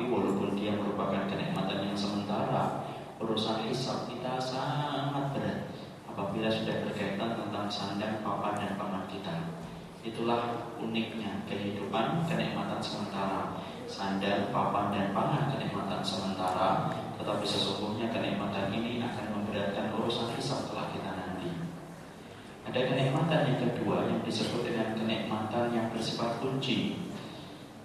Tetapi walaupun dia merupakan kenikmatan yang sementara, urusan hisab kita sangat berat apabila sudah berkaitan tentang sandang, papan dan pangan kita. Itulah uniknya kehidupan kenikmatan sementara. Sandang, papan dan pangan kenikmatan sementara, tetapi sesungguhnya kenikmatan ini akan memberatkan urusan hisab setelah kita nanti. Ada kenikmatan yang kedua yang disebut dengan kenikmatan yang bersifat kunci.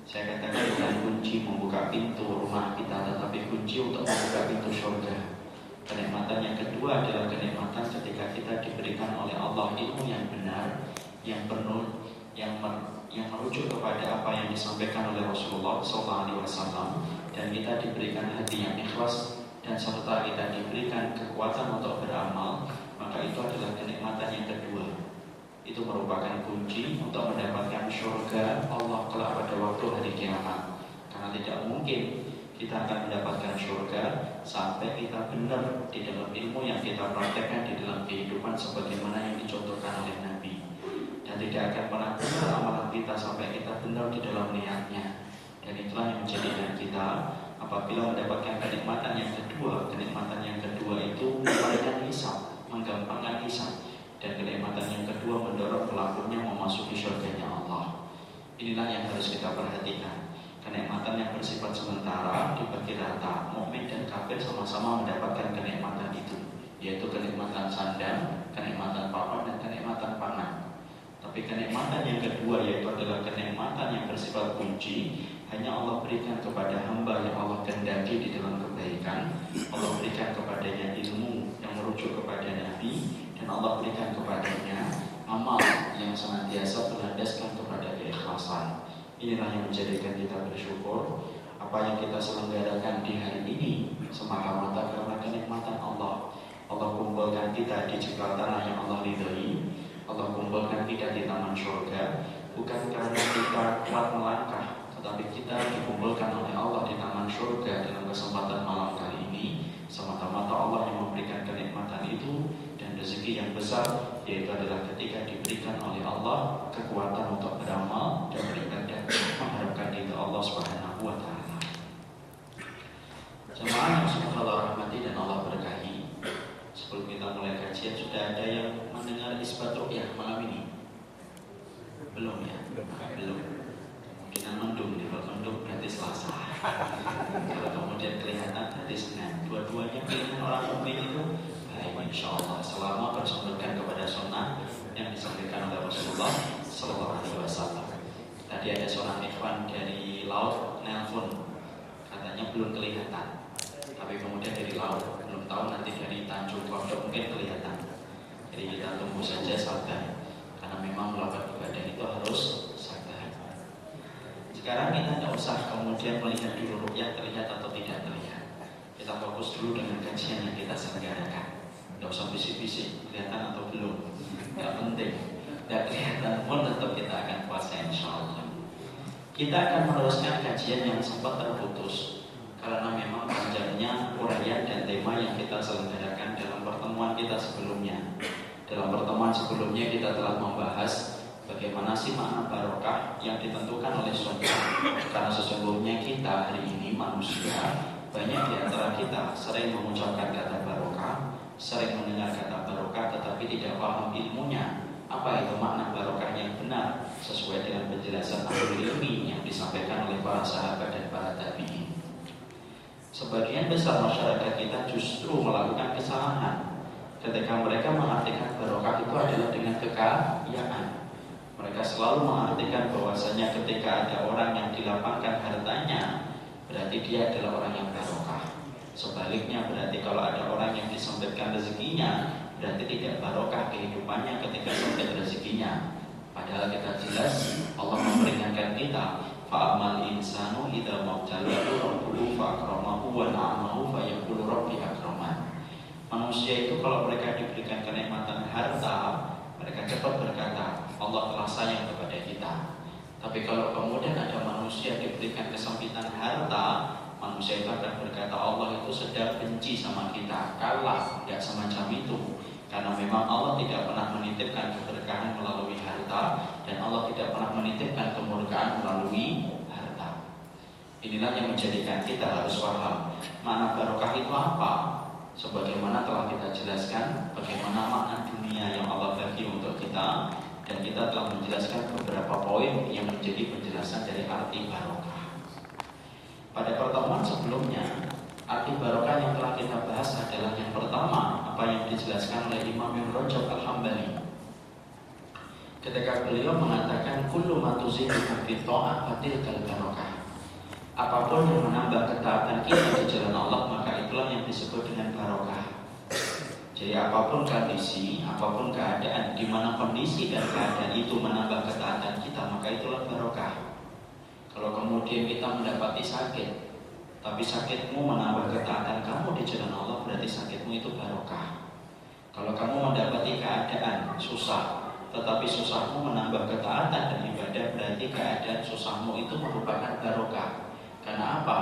Saya katakan bukan kunci membuka pintu rumah kita, tetapi kunci untuk membuka pintu surga. Kenikmatan yang kedua adalah kenikmatan ketika kita diberikan oleh Allah ilmu yang benar, yang penuh, yang yang merujuk kepada apa yang disampaikan oleh Rasulullah SAW dan kita diberikan hati yang ikhlas dan serta kita diberikan kekuatan untuk beramal, maka itu adalah kenikmatan yang kedua. Itu merupakan kunci untuk mendapatkan surga Allah kelak pada waktu hari kiamat. Karena tidak mungkin kita akan mendapatkan surga sampai kita benar di dalam ilmu yang kita praktekkan di dalam kehidupan sebagaimana yang dicontohkan oleh Nabi. Dan tidak akan pernah benar amalan kita sampai kita benar di dalam niatnya. Dan itulah yang menjadikan kita. Apabila mendapatkan kenikmatan yang kedua kenikmatan yang kedua itu memberikan hisap menggampangkan hisap dan kenikmatan yang kedua mendorong pelakunya memasuki surganya Allah. Inilah yang harus kita perhatikan. Kenikmatan yang bersifat sementara dibagi rata mukmin dan kafir sama-sama mendapatkan kenikmatan itu yaitu kenikmatan sandang, kenikmatan papan dan kenikmatan pangan. Tapi kenikmatan yang kedua yaitu adalah kenikmatan yang bersifat kunci. Hanya Allah berikan kepada hamba yang Allah kendaki di dalam kebaikan. Allah berikan kepadanya ilmu yang merujuk kepada Nabi dan Allah berikan kepadanya amal yang senantiasa berlandaskan kepada keikhlasan. Inilah yang menjadikan kita bersyukur apa yang kita selenggarakan di hari ini semata-mata karena kenikmatan Allah. Allah kumpulkan kita di jengkal tanah yang Allah ridhoi Allah kumpulkan kita di taman surga bukan karena kita kuat melangkah, tetapi kita dikumpulkan oleh Allah di taman surga dalam kesempatan malam kali ini semata-mata Allah yang memberikan kenikmatan itu rezeki yang besar yaitu adalah ketika diberikan oleh Allah kekuatan untuk beramal dan beribadah mengharapkan itu Allah Subhanahu wa taala. Jemaah yang semoga Allah rahmati dan Allah berkahi. Sebelum kita mulai kajian sudah ada yang mendengar isbat rukyah malam ini? Belum ya? Belum. Kemungkinan mendung nih, kalau mendung berarti Selasa. kalau kemudian kelihatan berarti Senin. Dua-duanya pilihan orang mukmin itu insya Allah selama bersumberkan kepada sunnah yang disampaikan oleh Rasulullah Sallallahu Alaihi Wasallam. Tadi ada seorang ikhwan dari laut nelpon, katanya belum kelihatan, tapi kemudian dari laut belum tahu nanti dari Tanjung Pondok mungkin kelihatan. Jadi kita tunggu saja sabar, karena memang melakukan ibadah itu harus sabar. Sekarang kita tidak usah kemudian melihat dulu rukyah terlihat atau tidak terlihat. Kita fokus dulu dengan kajian yang kita selenggarakan. Tidak usah bisik-bisik, kelihatan atau belum. Tidak penting. Tidak kelihatan pun tetap kita akan puasa insya Allah. Kita akan meneruskan kajian yang sempat terputus karena memang panjangnya uraian dan tema yang kita selenggarakan dalam pertemuan kita sebelumnya. Dalam pertemuan sebelumnya kita telah membahas bagaimana mendominasi makna barokah yang ditentukan oleh sunnah. Karena sesungguhnya kita hari ini manusia banyak di antara kita sering mengucapkan kata sering mendengar kata barokah tetapi tidak paham ilmunya. Apa itu makna barokah yang benar sesuai dengan penjelasan ahli ilmi yang disampaikan oleh para sahabat dan para tabi'in. Sebagian besar masyarakat kita justru melakukan kesalahan ketika mereka mengartikan barokah itu adalah dengan kekayaan. Mereka selalu mengartikan bahwasanya ketika ada orang yang dilapangkan hartanya, berarti dia adalah orang yang barokah. Sebaliknya berarti kalau ada orang yang disempitkan rezekinya, berarti tidak barokah kehidupannya ketika sempit rezekinya. Padahal kita jelas Allah memperingatkan kita, fa'amal insanu idza mabtalahu rabbuhu fa'akramahu wa na'amahu fa yaqulu rabbi akraman. Manusia itu kalau mereka diberikan kenikmatan harta, mereka cepat berkata, Allah telah sayang kepada kita. Tapi kalau kemudian ada manusia diberikan kesempitan harta, manusia itu akan berkata Allah itu sedang benci sama kita, kalah, tidak semacam itu. Karena memang Allah tidak pernah menitipkan keberkahan melalui harta dan Allah tidak pernah menitipkan kemurkaan melalui harta. Inilah yang menjadikan kita harus paham mana barokah itu apa. Sebagaimana telah kita jelaskan bagaimana makna dunia yang Allah bagi untuk kita dan kita telah menjelaskan beberapa poin yang menjadi penjelasan dari arti barokah. Pada pertemuan sebelumnya, arti barokah yang telah kita bahas adalah yang pertama, apa yang dijelaskan oleh Imam Ibn Rajab Al-Hambali. Ketika beliau mengatakan kullu ma tuzidu fi ta'ah fatilkal barokah. Apa pun yang menambah ketaatan kita di jalan Allah, maka itulah yang disebut dengan barokah. Jadi apa pun kondisi, apa pun keadaan, di mana kondisi dan keadaan itu menambah ketaatan kita, maka itulah barokah. Kalau kemudian kita mendapati sakit, tapi sakitmu menambah ketaatan kamu di jalan Allah, berarti sakitmu itu barokah. Kalau kamu mendapati keadaan susah, tetapi susahmu menambah ketaatan dan ibadah, berarti keadaan susahmu itu merupakan barokah. Karena apa?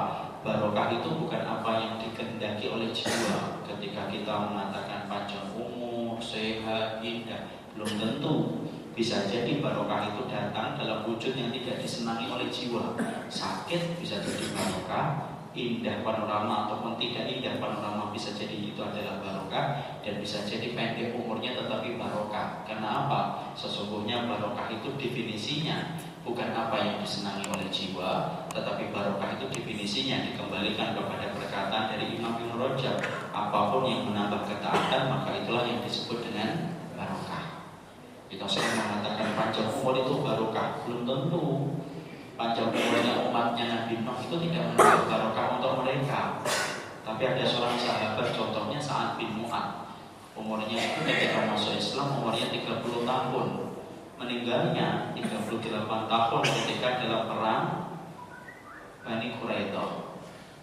Barokah itu bukan apa yang dikehendaki oleh jiwa Ketika kita mengatakan panjang umur, sehat, indah Belum tentu bisa jadi barokah itu datang dalam wujud yang tidak disenangi oleh jiwa Sakit bisa jadi barokah Indah panorama ataupun tidak indah panorama bisa jadi itu adalah barokah Dan bisa jadi pendek umurnya tetapi barokah Karena apa? Sesungguhnya barokah itu definisinya bukan apa yang disenangi oleh jiwa, tetapi barokah itu definisinya dikembalikan kepada perkataan dari Imam Ibn Rajab. Apa pun yang menambah ketaatan, maka itulah yang disebut dengan. Kita sering mengatakan panjang umur itu barokah, belum tentu. Panjang umurnya umatnya Nabi Nuh itu tidak menambah barokah untuk mereka. Tapi ada seorang sahabat, contohnya saat bin Mu'ad. Umurnya itu ketika masuk Islam umurnya 30 tahun meninggalnya 38 tahun ketika dalam perang Bani Quraidah.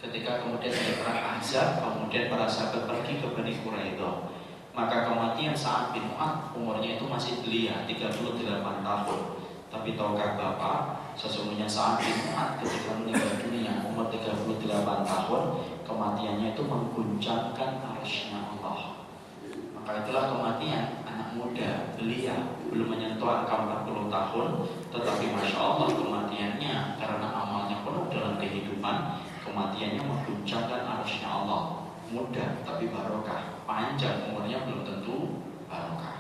Ketika kemudian ada perang Ahzab, kemudian para sahabat pergi ke Bani Quraidah. Maka kematian saat bin Mu'ad umurnya itu masih belia 38 tahun. Tapi tahukah Bapak, sesungguhnya saat bin Mu'ad ketika meninggal dunia umur 38 tahun, kematiannya itu mengguncangkan arsy Allah. Maka itulah kematian anak muda, belia, belum menyentuh angka 40 tahun, tetapi masya Allah kematiannya karena amalnya penuh dalam kehidupan, kematiannya mengguncangkan arusnya Allah. Mudah tapi barokah, panjang umurnya belum tentu barokah.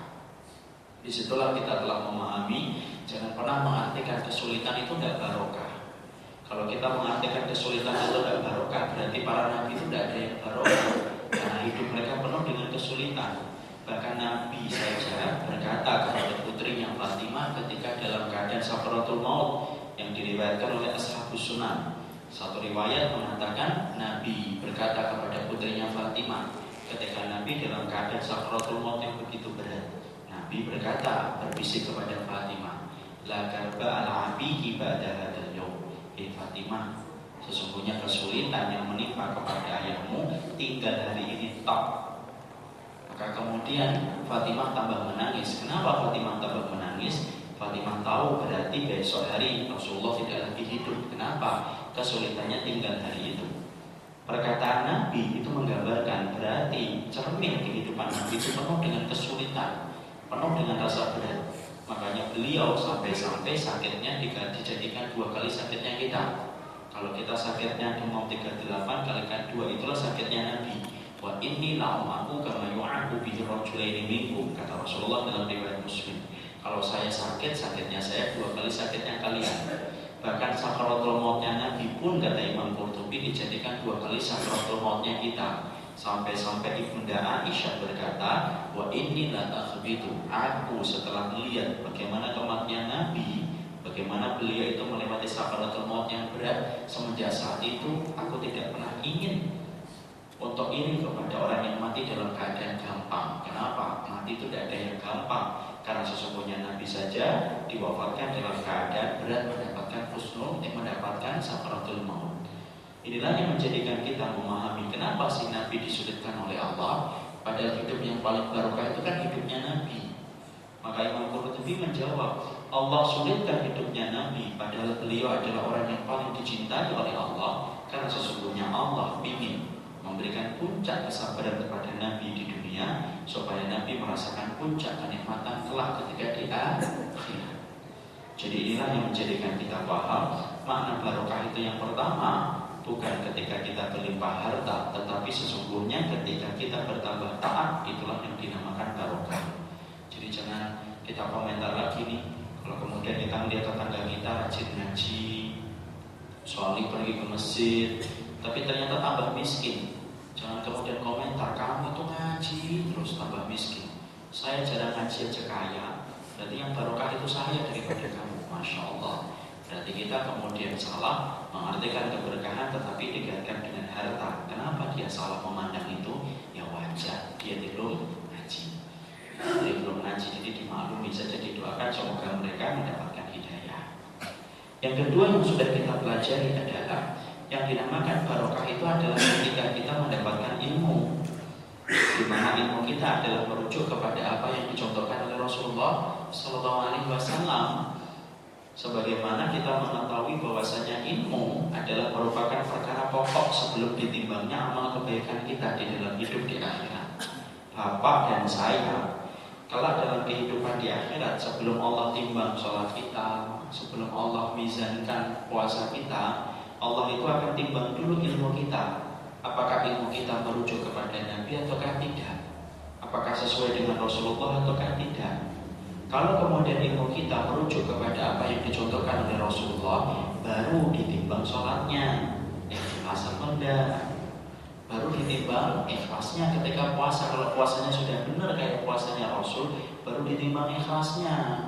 Di situlah kita telah memahami jangan pernah mengartikan kesulitan itu tidak barokah. Kalau kita mengartikan kesulitan itu tidak barokah, berarti para nabi itu tidak ada yang barokah karena hidup mereka penuh dengan kesulitan. Bahkan Nabi saja berkata kepada putrinya Fatimah ketika dalam keadaan sakaratul maut yang diriwayatkan oleh ashabus sunan. Satu riwayat mengatakan Nabi berkata kepada putrinya Fatimah ketika Nabi dalam keadaan sakaratul maut yang begitu berat. Nabi berkata berbisik kepada Fatimah, La karba ala abihi ba'da hadal. Hei Fatimah, sesungguhnya kesulitan yang menimpa kepada ayahmu tinggal hari ini tak maka kemudian Fatimah tambah menangis. Kenapa Fatimah tambah menangis? Fatimah tahu berarti besok hari Rasulullah tidak lagi hidup. Kenapa? Kesulitannya tinggal hari itu. Perkataan Nabi itu menggambarkan berarti cermin kehidupan Nabi itu penuh dengan kesulitan, penuh dengan rasa berat. Makanya beliau sampai-sampai sakitnya dijadikan dua kali sakitnya kita. Kalau kita sakitnya demam 38 kalikan dua itulah sakitnya Nabi. Wa inni la'umaku kama yu'aku bihi rajulaini minkum kata Rasulullah dalam riwayat Muslim. Kalau saya sakit, sakitnya saya dua kali sakitnya kalian. Bahkan sakaratul mautnya Nabi pun kata Imam Qurtubi dijadikan dua kali sakaratul mautnya kita. Sampai-sampai Ibunda Aisyah berkata, "Wa la takhbitu." Aku setelah melihat bagaimana kematian Nabi, bagaimana beliau itu melewati sakaratul maut yang berat, semenjak saat itu aku tidak pernah ingin untuk ini kepada orang yang mati dalam keadaan gampang. Kenapa? Mati itu tidak ada yang gampang. Karena sesungguhnya Nabi saja diwafatkan dalam keadaan berat mendapatkan khusnul, mendapatkan sakaratul maut. Inilah yang menjadikan kita memahami kenapa si Nabi disulitkan oleh Allah. Padahal hidup yang paling barokah itu kan hidupnya Nabi. Maka Imam Qurtubi menjawab, Allah sulitkan hidupnya Nabi padahal beliau adalah orang yang paling dicintai oleh Allah karena sesungguhnya Allah ingin memberikan puncak kesabaran kepada Nabi di dunia supaya Nabi merasakan puncak kenikmatan kelak ketika di akhirat. Jadi inilah yang menjadikan kita paham makna barokah itu yang pertama bukan ketika kita berlimpah harta, tetapi sesungguhnya ketika kita bertambah taat, itulah yang dinamakan barokah. Jadi jangan kita komentar lagi nih, kalau kemudian kita melihat tetangga kita rajin ngaji, soalnya pergi ke masjid, tapi ternyata tambah miskin. Jangan kemudian komentar, kamu itu ngaji terus tambah miskin. Saya jarang ngaji aja kaya, berarti yang barokah itu saya daripada kamu, masya Allah. Berarti kita kemudian salah mengartikan keberkahan tetapi digantikan dengan harta. Kenapa dia salah memandang itu? Ya wajar, dia belum ngaji. Dia belum ngaji, jadi dimaklumi saja didoakan semoga mereka mendapatkan hidayah. Yang kedua yang sudah kita pelajari adalah yang dinamakan barokah itu adalah ketika kita mendapatkan ilmu di mana ilmu kita adalah merujuk kepada apa yang dicontohkan oleh Rasulullah Sallallahu Alaihi Wasallam Sebagaimana kita mengetahui bahwasanya ilmu adalah merupakan perkara pokok sebelum ditimbangnya amal kebaikan kita di dalam hidup di akhirat. Bapak dan saya, kalau dalam kehidupan di akhirat sebelum Allah timbang sholat kita, sebelum Allah mizankan puasa kita, Allah itu akan timbang dulu ilmu kita. Apakah ilmu kita merujuk kepada Nabi ataukah tidak? Apakah sesuai dengan Rasulullah ataukah tidak? Kalau kemudian ilmu kita merujuk kepada apa yang dicontohkan oleh Rasulullah, baru ditimbang sholatnya, ikhlas atau enggak. Baru ditimbang ikhlasnya ketika puasa. Kalau puasanya sudah benar kayak puasanya Rasul, baru ditimbang ikhlasnya.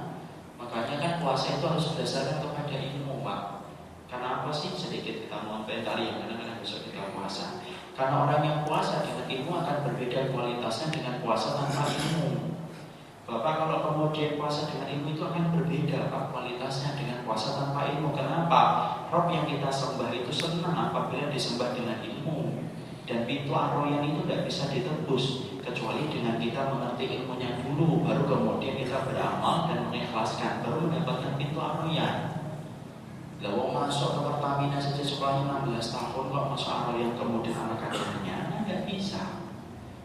Makanya kan puasa itu harus berdasarkan kepada ilmu, Pak. Karena apa sih sedikit kita mau yang kadang-kadang besok kita puasa. Karena orang yang puasa dengan ilmu akan berbeda kualitasnya dengan puasa tanpa ilmu. Bapak kalau kemudian puasa dengan ilmu itu akan berbeda Pak kualitasnya dengan puasa tanpa ilmu Kenapa? Rob yang kita sembah itu senang apabila disembah dengan ilmu Dan pintu arroyan itu tidak bisa ditebus Kecuali dengan kita mengerti ilmunya dulu Baru kemudian kita beramal dan mengikhlaskan Baru mendapatkan pintu arroyan Lalu masuk ke Pertamina saja sekolahnya 16 tahun Kok masuk arroyan kemudian anak kadernya Nggak bisa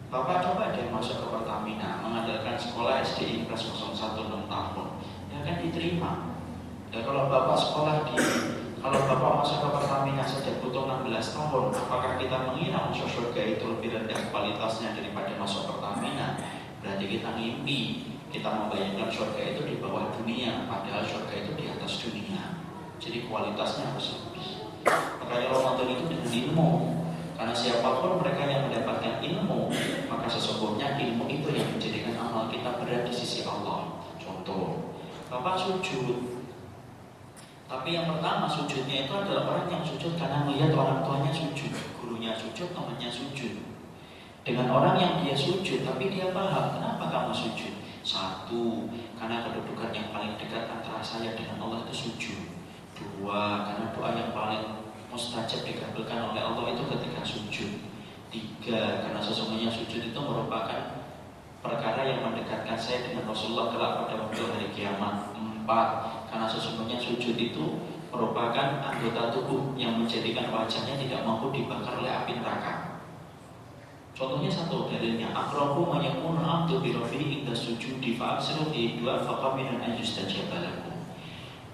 Bapak coba dia masuk ke Pertamina mengandalkan sekolah SDI kelas 01 6 tahun, ya akan diterima. Dan kalau Bapak sekolah di kalau Bapak masuk ke Pertamina sejak butuh 16 tahun, apakah kita mengira masuk surga itu lebih rendah kualitasnya daripada masuk Pertamina? Berarti kita ngimpi, kita membayangkan surga itu di bawah dunia, padahal surga itu di atas dunia. Jadi kualitasnya harus lebih. Makanya Ramadan itu dengan ilmu, karena siapa pun mereka yang mendapatkan ilmu, maka sesungguhnya ilmu itu yang menjadikan amal kita berat di sisi Allah. Contoh, Bapak sujud. Tapi yang pertama sujudnya itu adalah orang yang sujud karena melihat orang tuanya sujud, gurunya sujud, temannya sujud. Dengan orang yang dia sujud, tapi dia paham kenapa kamu sujud. Satu, karena kedudukan yang paling dekat antara saya dengan Allah itu sujud. Dua, karena doa yang paling mustajab dikabulkan oleh Allah itu ketika sujud. Tiga, karena sesungguhnya sujud itu merupakan perkara yang mendekatkan saya dengan Rasulullah kelak pada waktu hari kiamat. Empat, karena sesungguhnya sujud itu merupakan anggota tubuh yang menjadikan wajahnya tidak mampu dibakar oleh api neraka. Contohnya satu dalilnya akrabu mayakunu abdu bi rabbi inda sujudi fa aksiru fi dua faqaminan ayustajaba lakum.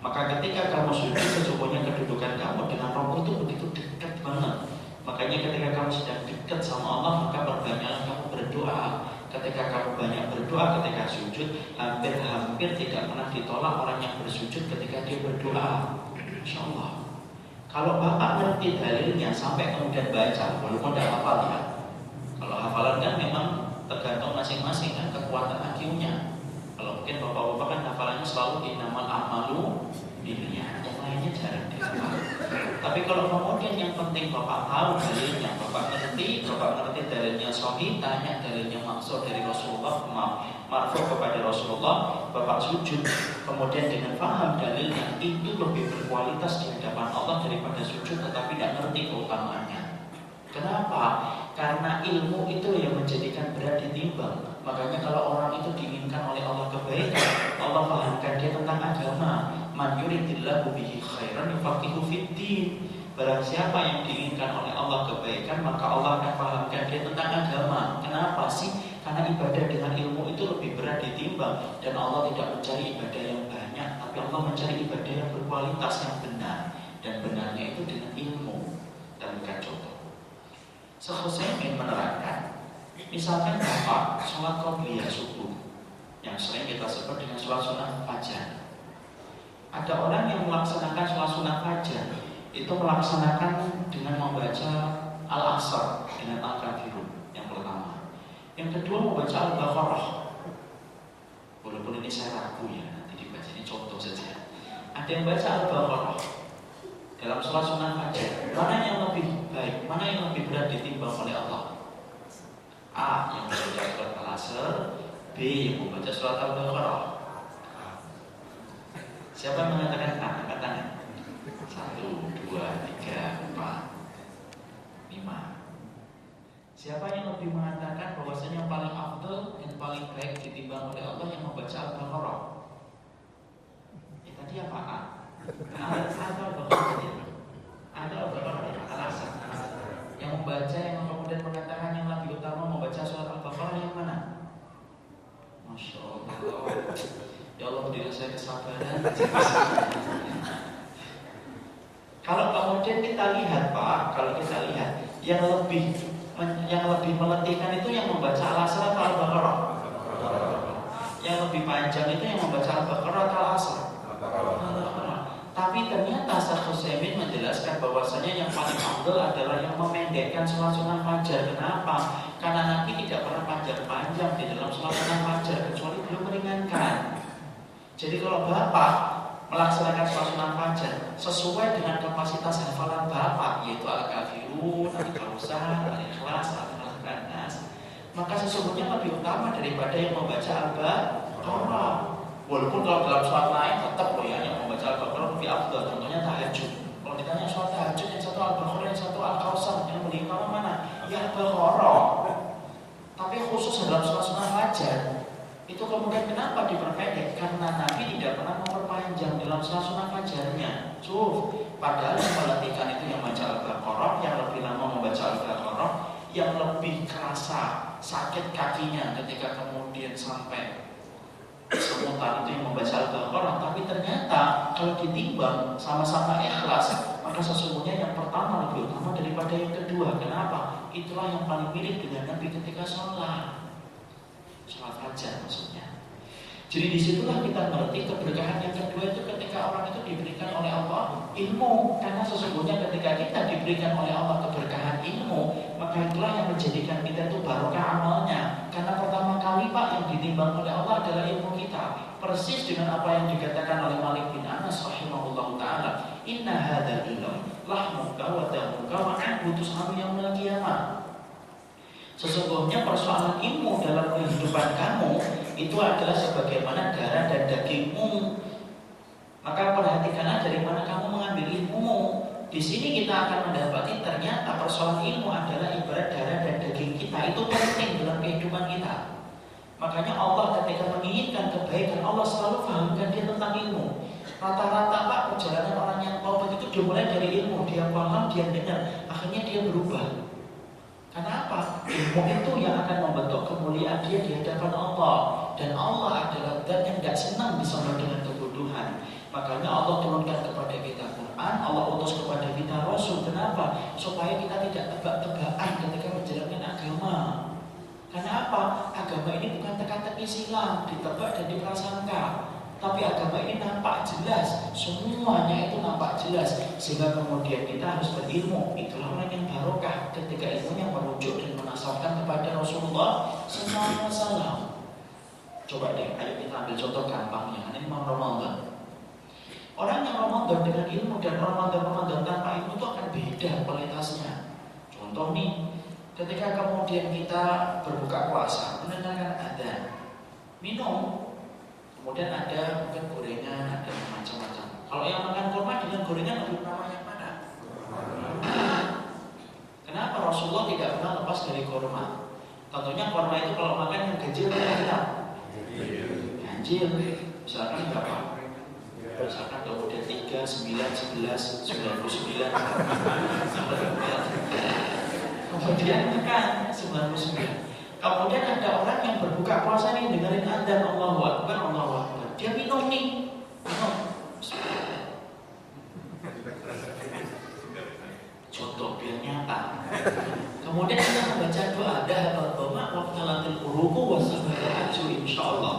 Maka ketika kamu sujud sesungguhnya kedudukan kamu dengan Rabb itu begitu dekat banget. Makanya ketika kamu sedang dekat sama Allah maka perbanyaklah kamu berdoa. Ketika kamu banyak berdoa ketika sujud hampir-hampir tidak pernah ditolak orang yang bersujud ketika dia berdoa. Insya Allah. Kalau bapak ngerti dalilnya sampai kemudian baca, walaupun tidak hafal ya, kalau hafalan kan memang tergantung masing-masing kan kekuatan IQ-nya. Mungkin bapak-bapak kan hafalannya selalu inamal amalu dirinya, yang lainnya jarang. Tapi kalau kemudian yang penting bapak tahu dalilnya, bapak ngerti, bapak ngerti dalilnya sahih, tanya dalilnya maksud dari Rasulullah, maaf, marfu kepada Rasulullah, bapak sujud, kemudian dengan paham dalilnya itu lebih berkualitas di hadapan Allah daripada sujud tetapi tidak ngerti keutamaannya. Kenapa? Karena ilmu itu yang menjadikan berat ditimbang. Makanya kalau orang itu diinginkan oleh Allah kebaikan, Allah pahamkan dia tentang agama. Man yuridillahu bihi khairan yufaqihu fiddin. Barang siapa yang diinginkan oleh Allah kebaikan, maka Allah akan pahamkan dia tentang agama. Kenapa sih? Karena ibadah dengan ilmu itu lebih berat ditimbang dan Allah tidak mencari ibadah yang banyak, tapi Allah mencari ibadah yang berkualitas yang benar dan benarnya itu dengan ilmu. Dan bukan contoh. Selesai ingin menerangkan Misalkan Bapak sholat qobliyah subuh Yang sering kita sebut dengan sholat sunnah fajar. Ada orang yang melaksanakan sholat sunnah fajar Itu melaksanakan dengan membaca Al-Asr Dengan Al-Kafirun Yang pertama. Yang kedua membaca Al-Baqarah. Walaupun ini saya ragu ya Nanti dibaca ini contoh saja. Ada yang baca Al-Baqarah dalam sholat sunnah fajar. Mana yang lebih baik mana yang lebih berat ditimbang oleh Allah A yang membaca surat al-asr B yang membaca surat al-baqarah. Siapa yang mengatakan A? Angkat tangan satu dua tiga empat lima. Siapa yang lebih mengatakan bahwasanya yang paling afdal yang paling baik ditimbang oleh Allah yang membaca al-baqarah? Ya tadi apa? A. Ada ada beberapa alasan yang membaca yang kemudian mengatakan yang lebih utama membaca surat al-baqarah yang mana? Masya Allah. Ya Allah berilah saya kesabaran. kalau kemudian kita lihat Pak, kalau kita lihat yang lebih yang lebih meletihkan itu yang membaca al-asr atau al-baqarah. Yang lebih panjang itu yang membaca al-baqarah atau al-asr. Tapi ternyata Syekh Husaymin menjelaskan bahwasanya yang paling afdal adalah yang memendekkan sholat sunnah fajar. Kenapa? Karena Nabi tidak pernah panjang-panjang di dalam sholat sunnah fajar kecuali belum meringankan. Jadi kalau bapak melaksanakan sholat sunnah fajar sesuai dengan kapasitas hafalan bapak yaitu al-kafirun, al-kausar, al-ikhlas, al-nas maka sesungguhnya lebih utama daripada yang membaca al-baqarah. Walaupun kalau dalam sholat lain tetap loh ya yang membaca Al-Baqarah lebih afdal. Contohnya tahajud. Kalau ditanya sholat tahajud yang satu Al-Baqarah yang satu Al-Kausar yang lebih utama mana? Ya Al-Baqarah. Tapi khusus dalam sholat sunnah fajar itu kemudian kenapa diperpendek? Karena Nabi tidak pernah memperpanjang dalam sholat sunnah fajarnya. Cuf, padahal yang melatihkan itu yang membaca Al-Baqarah, yang lebih lama membaca Al-Baqarah, yang lebih kerasa sakit kakinya ketika kemudian sampai semutan itu yang membaca Al-Baqarah tapi ternyata kalau ditimbang sama-sama ikhlas maka sesungguhnya yang pertama lebih utama daripada yang kedua. Kenapa? itulah yang paling mirip dengan Nabi ketika sholat. Sholat fajar maksudnya. Jadi di situlah kita mengerti keberkahan yang kedua itu ketika orang itu diberikan oleh Allah ilmu. Karena sesungguhnya ketika kita diberikan oleh Allah keberkahan ilmu maka itulah yang menjadikan kita itu barokah amalnya karena pertama kali Pak yang ditimbang oleh Allah adalah ilmu kita persis dengan apa yang dikatakan oleh Malik bin Anas rahimahullah taala inna hadzal ilm lahmuka wa damuka wa tus'alu yaumil qiyamah Sesungguhnya persoalan ilmu dalam kehidupan kamu itu adalah sebagaimana darah dan dagingmu. Maka perhatikanlah dari mana kamu mengambil ilmu. Di sini kita akan mendapati ternyata persoalan ilmu adalah ibarat darah dan daging kita. Itu penting dalam kehidupan kita. Makanya Allah ketika menginginkan kebaikan Allah selalu fahamkan dia tentang ilmu. Rata-rata pak perjalanan orang yang taubat itu dimulai dari ilmu. Dia paham, dia dengar. Akhirnya dia berubah. Karena apa? Ilmu itu yang akan membentuk kemuliaan dia di hadapan Allah. Dan Allah adalah zat yang tidak senang bersama dengan kebodohan. Makanya Allah turunkan kepada kita Quran, Allah utus kepada kita Rasul. Kenapa? Supaya kita tidak tebak-tebakan ketika menjalankan agama. Karena apa? Agama ini bukan teka-teki silang, ditebak dan diprasangka. Tapi agama ini nampak jelas, semuanya itu nampak jelas. Sehingga kemudian kita harus berilmu. Itulah orang yang barokah ketika ilmunya merujuk dan menasabkan kepada Rasulullah SAW. Coba deh, ayo kita ambil contoh gampangnya. Ini mau Ramadan. Orang yang Ramadan dengan ilmu dan Ramadan-Ramadan tanpa ilmu itu akan beda kualitasnya. Contoh nih, ketika kemudian kita berbuka puasa, mendengarkan ada minum, Kemudian ada mungkin gorengan, ada macam-macam. Kalau yang makan kurma dengan gorengan lebih namanya mana? Kenapa Rasulullah tidak pernah lepas dari kurma? Tentunya kurma itu kalau makan yang kecil kan ganjil. Misalkan berapa? Misalkan kemudian 3, 9, 11, 99 Kemudian makan 99 Kemudian ada orang yang berbuka puasa nih dengerin adzan Allahu Akbar, Allahu Akbar. Dia minum nih, minum. Contoh biar nyata. Kemudian kita membaca doa dahabat doma insyaallah.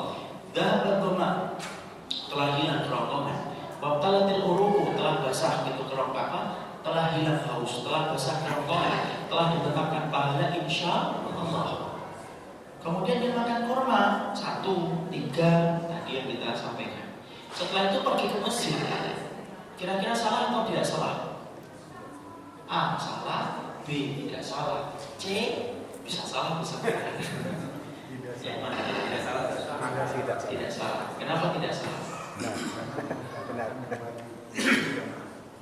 Telah hilang kerongkongan. Waqtalatil uruku telah basah gitu kerongkongan, telah hilang haus, telah basah kerongkongan, telah ditetapkan pahala insya Allah. Kemudian dia makan kurma satu, tiga, tadi yang kita sampaikan. Setelah itu pergi ke masjid. Kira-kira salah atau tidak salah? A salah, B tidak salah, C bisa salah bisa benar. Yang mana tidak salah? Tidak, tidak salah. Kenapa tidak salah? Benar.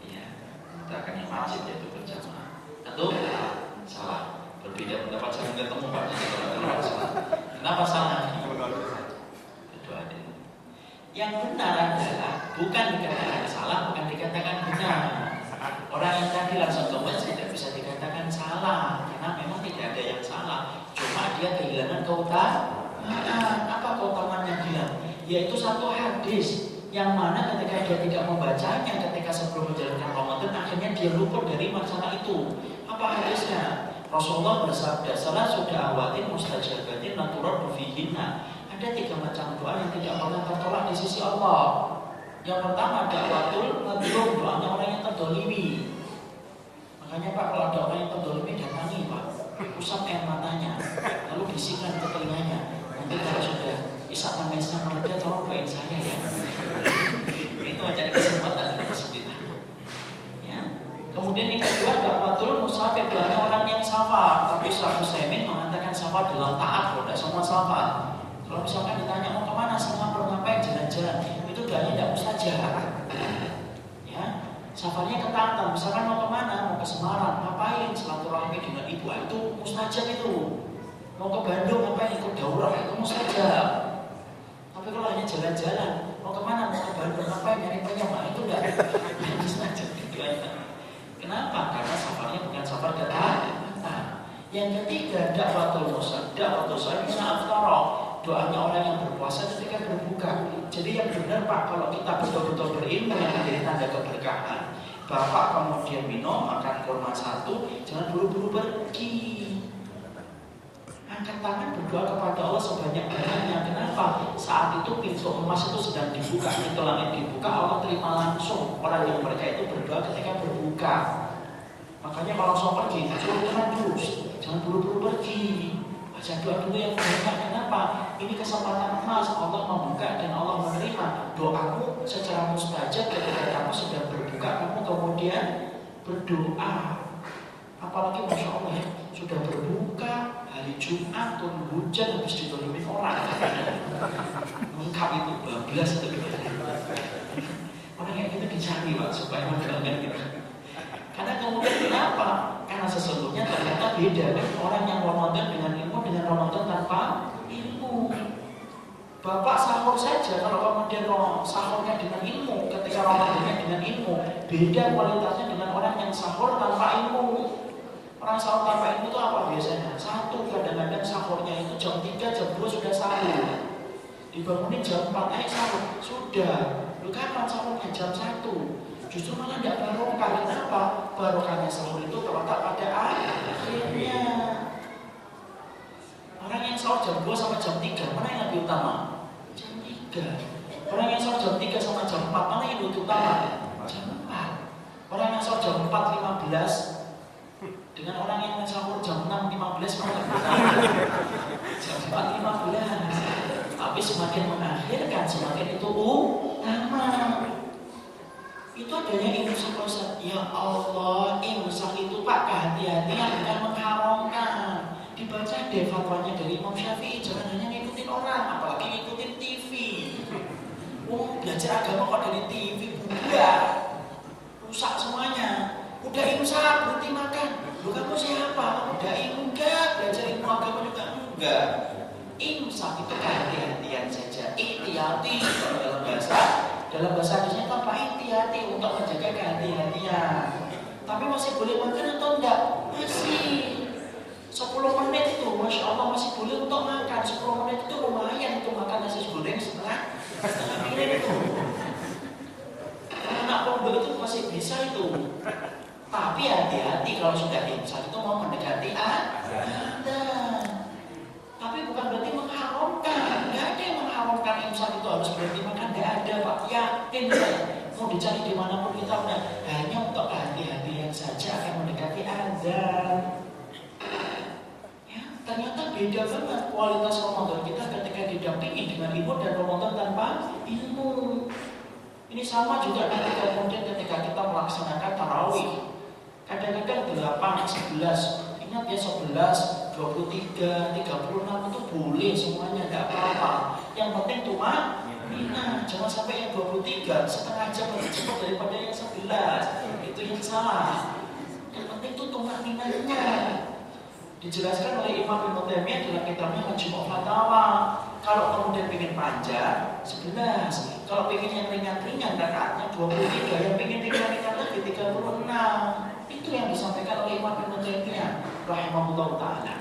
Iya, kita akan yang masjid yaitu berjamaah. Atau salah. Berbeda pendapat saya ketemu Pak. Kenapa salah? Kedua Yang benar adalah bukan dikatakan salah, bukan dikatakan benar. Orang yang tadi langsung ke masjid tidak bisa dikatakan salah, karena memang tidak ada yang salah. Cuma dia kehilangan keutamaan. Apa keutamaan yang hilang? Yaitu satu hadis yang mana ketika dia tidak membacanya ketika sebelum menjalankan Ramadan akhirnya dia luput dari masalah itu. Apa hadisnya? Rasulullah bersabda, salah sudah awatin mustajabatin natural fihinna. Ada tiga macam doa yang tidak pernah tertolak di sisi Allah. Yang pertama dakwatul madlum, doanya orang yang terdolimi. Makanya Pak kalau ada orang yang terdolimi datangi Pak, usap air matanya, lalu bisikan ke telinganya. Isak tangisnya mereda, tolong doain saya ya. Itu aja kesempatan kesulitan. Ya. Kemudian yang kedua dakwatul musafir, doanya orang yang safar, tapi Ustaz Musaimin mengatakan safar dalam taat, kalau tidak semua safar. Kalau misalkan ditanya mau ke mana Singapura ngapain jalan-jalan, itu doanya tidak mustajab. Ya, safarnya ke misalkan mau ke mana, mau ke Semarang, ngapain silaturahmi dengan ibu, ah, itu mustajab itu. Mau ke Bandung ngapain ikut daurah, itu mustajab. Tapi kalau hanya jalan-jalan, mau ke mana, mau ke Bandung ngapain nyari penyemah, itu enggak mustajab itu Kenapa? Karena safarnya bukan safar Tantan. Yang ketiga, dakwatul musa, dakwatul bisa aftara. Doanya orang yang berpuasa ketika berbuka. Jadi yang benar Pak, kalau kita betul-betul berilmu yang menjadi tanda keberkahan, Bapak kemudian minum, makan kurma satu, jangan buru-buru pergi. Angkat tangan berdoa kepada Allah sebanyak-banyaknya. Kenapa? Saat itu pintu emas itu sedang dibuka, pintu langit dibuka, Allah terima langsung. Orang yang mereka itu berdoa ketika berbuka. Makanya kalau langsung pergi, jangan dulu, jangan buru-buru pergi. Baca doa dulu yang banyak. Kenapa? Ini kesempatan emas. Allah membuka dan Allah menerima doamu secara mustajab ketika kamu sudah berbuka, kamu kemudian berdoa. Apalagi masya Allah sudah berbuka hari Jumat turun hujan habis ditolongin orang. Lengkap itu, bablas itu. Orang yang itu dicari pak supaya menjalankan kita. Karena kemudian kenapa? Karena sesungguhnya ternyata beda kan orang yang Ramadan dengan ilmu dengan Ramadan tanpa ilmu. Bapak sahur saja kalau kemudian sahurnya dengan ilmu, ketika Ramadannya dengan ilmu, beda kualitasnya dengan orang yang sahur tanpa ilmu. Orang sahur tanpa ilmu itu apa biasanya? Satu, kadang-kadang sahurnya itu jam 3, jam 2 sudah sahur. Dibangunin jam 4, eh sahur. Sudah. Lu kapan sahurnya? Jam 1. Justru malah tidak barokah. Kenapa? Barokahnya sahur itu terletak pada akhirnya. Orang yang sahur jam 2 sampai jam 3, mana yang lebih utama? Jam 3. Orang yang sahur jam 3 sampai jam 4, mana yang lebih utama? Jam 4. Orang yang sahur jam 4, 15, dengan orang yang sahur jam 6.15 jam 4.15 tapi semakin mengakhirkan semakin itu utama. Itu adanya imsak Ustaz ya Allah imsak itu pak kehati-hatian bukan mengharamkan dibaca deh dari Imam Syafi'i jangan hanya ngikutin orang apalagi ngikutin TV oh belajar agama kok dari TV bukan rusak semuanya. Udah imsak berhenti makan Lu kamu siapa? Kamu dai enggak? Belajar ilmu agama juga enggak? Imsak itu kehati-hatian saja. Ihtiyati kalau dalam bahasa dalam bahasa Indonesia itu apa? Ihtiyati untuk menjaga kehati-hatian. Tapi masih boleh makan atau enggak? Masih. 10 menit itu, Masya Allah masih boleh untuk makan 10 menit itu lumayan untuk makan nasi goreng setengah setengah piring itu Anak pondok itu masih bisa itu tapi hati-hati kalau sudah imsak itu mau mendekati Anda. Tapi bukan berarti mengharamkan. Tidak ada yang mengharamkan imsak itu harus berhenti makan. Tidak ada Pak. Yakin saya. Mau dicari di mana pun kita udah hanya untuk hati-hatian saja akan mendekati Anda. Ya, ternyata beda banget kualitas Ramadan kita ketika didampingi dengan ilmu dan Ramadan tanpa ilmu. Ini sama juga ketika kemudian ketika kita melaksanakan tarawih Kadang-kadang 8, 11 Ingat ya 11, 23, 36 itu boleh semuanya Gak apa-apa. Yang penting cuma Mina Jangan sampai yang 23 Setengah jam lebih cepat daripada yang 11 Itu yang salah. Yang penting itu cuma minanya Dijelaskan oleh Imam Ibn Taimiyah dalam kitabnya Majmu' Fatawa. Kalau kemudian ingin panjang 11 Kalau ingin yang ringan-ringan rakaatnya 23 Yang ingin ringan-ringan lagi 36 itu yang disampaikan oleh Imam Ibn Taimiyah rahimahullah taala.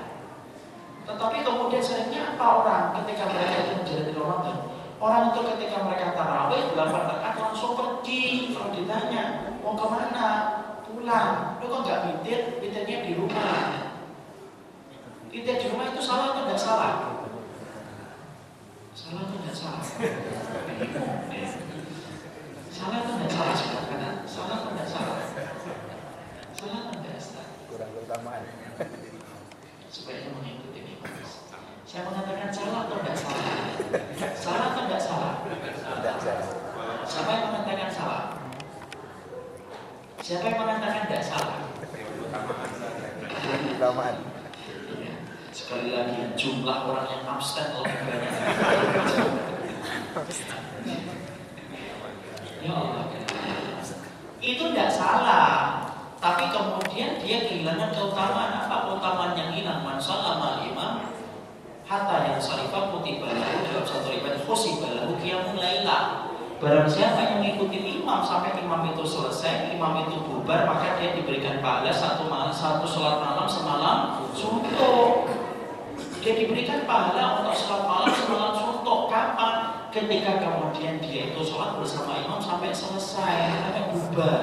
Tetapi kemudian seringnya apa orang ketika mereka itu menjalani Ramadan? Orang itu ketika mereka tarawih 8 rakaat langsung pergi. Kalau ditanya mau ke mana? Pulang. Lu kok nggak mitir? Mitirnya di rumah. Mitir di rumah itu salah atau tidak salah? Salah atau salah? Salah atau tidak salah? Salah atau tidak salah? Salah enggak Ustaz? Kurang keutamaan. Supaya mengikuti ini Saya mengatakan salah atau enggak salah? Salah atau enggak salah? Tidak salah. Siapa yang mengatakan salah? Siapa yang mengatakan tidak salah? Keutamaan. Ya. Sekali lagi jumlah orang yang abstain lebih banyak. ya Allah. Itu tidak salah. Tapi kemudian dia kehilangan keutamaan apa? Keutamaan yang hilang. Man salama imam hatta yang salifah kutiba lahu dalam satu riwayat khosiba lahu qiyamun laila. Barang siapa yang mengikuti imam sampai imam itu selesai, imam itu bubar, maka dia diberikan pahala satu malam satu sholat malam semalam suntuk. Dia diberikan pahala untuk sholat malam semalam suntuk. Kapan? Ketika kemudian dia itu sholat bersama imam sampai selesai, sampai bubar.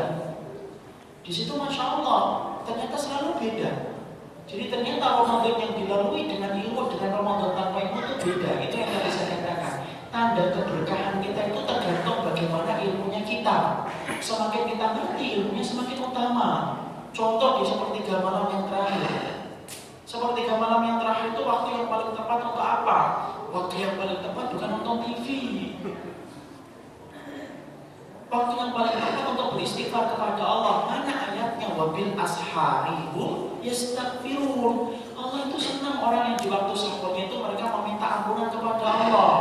Di situ masya Allah ternyata selalu beda. Jadi ternyata Ramadan yang dilalui dengan ilmu dengan Ramadan tanpa ilmu itu beda. Itu yang tadi saya katakan. Tanda keberkahan kita itu tergantung bagaimana ilmunya kita. Semakin kita ngerti ilmunya semakin utama. Contoh di sepertiga malam yang terakhir. Sepertiga malam yang terakhir itu waktu yang paling tepat untuk apa? Waktu yang paling tepat bukan nonton TV. Waktu yang paling tepat untuk beristighfar kepada Allah. Mana ayatnya? Wabil asharihum yastaghfirun. Allah itu senang orang yang di waktu sahurnya itu mereka meminta ampunan kepada Allah.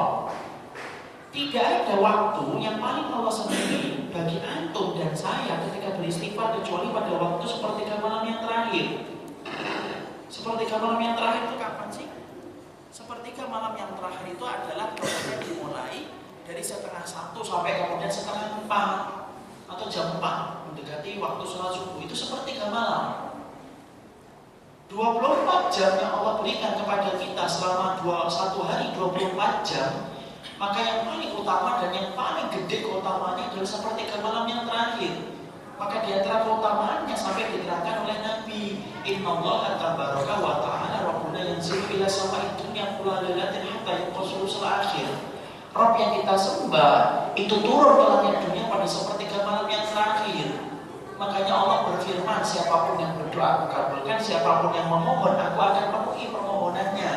Tidak ada waktu yang paling Allah senangi bagi antum dan saya ketika beristighfar kecuali pada waktu seperti malam yang terakhir. Seperti malam yang terakhir itu kapan sih? Seperti malam yang terakhir itu adalah ketika dimulai dari setengah satu sampai kemudian setengah empat atau jam empat mendekati waktu sholat subuh. Itu seperti malam. 24 jam yang Allah berikan kepada kita selama dua, satu hari 24 jam maka yang paling utama dan yang paling gede keutamanya adalah seperti malam yang terakhir. Maka di antara keutamaannya sampai diterangkan oleh Nabi Inna Allah wa ta'ala Rabbuna yang ila sama itu yang pula lelatin hatta yang akhir Rob yang kita sembah itu turun ke langit dunia pada sepertiga malam yang terakhir Makanya Allah berfirman, siapa pun yang berdoa aku kabulkan, siapa pun yang memohon aku akan penuhi permohonannya.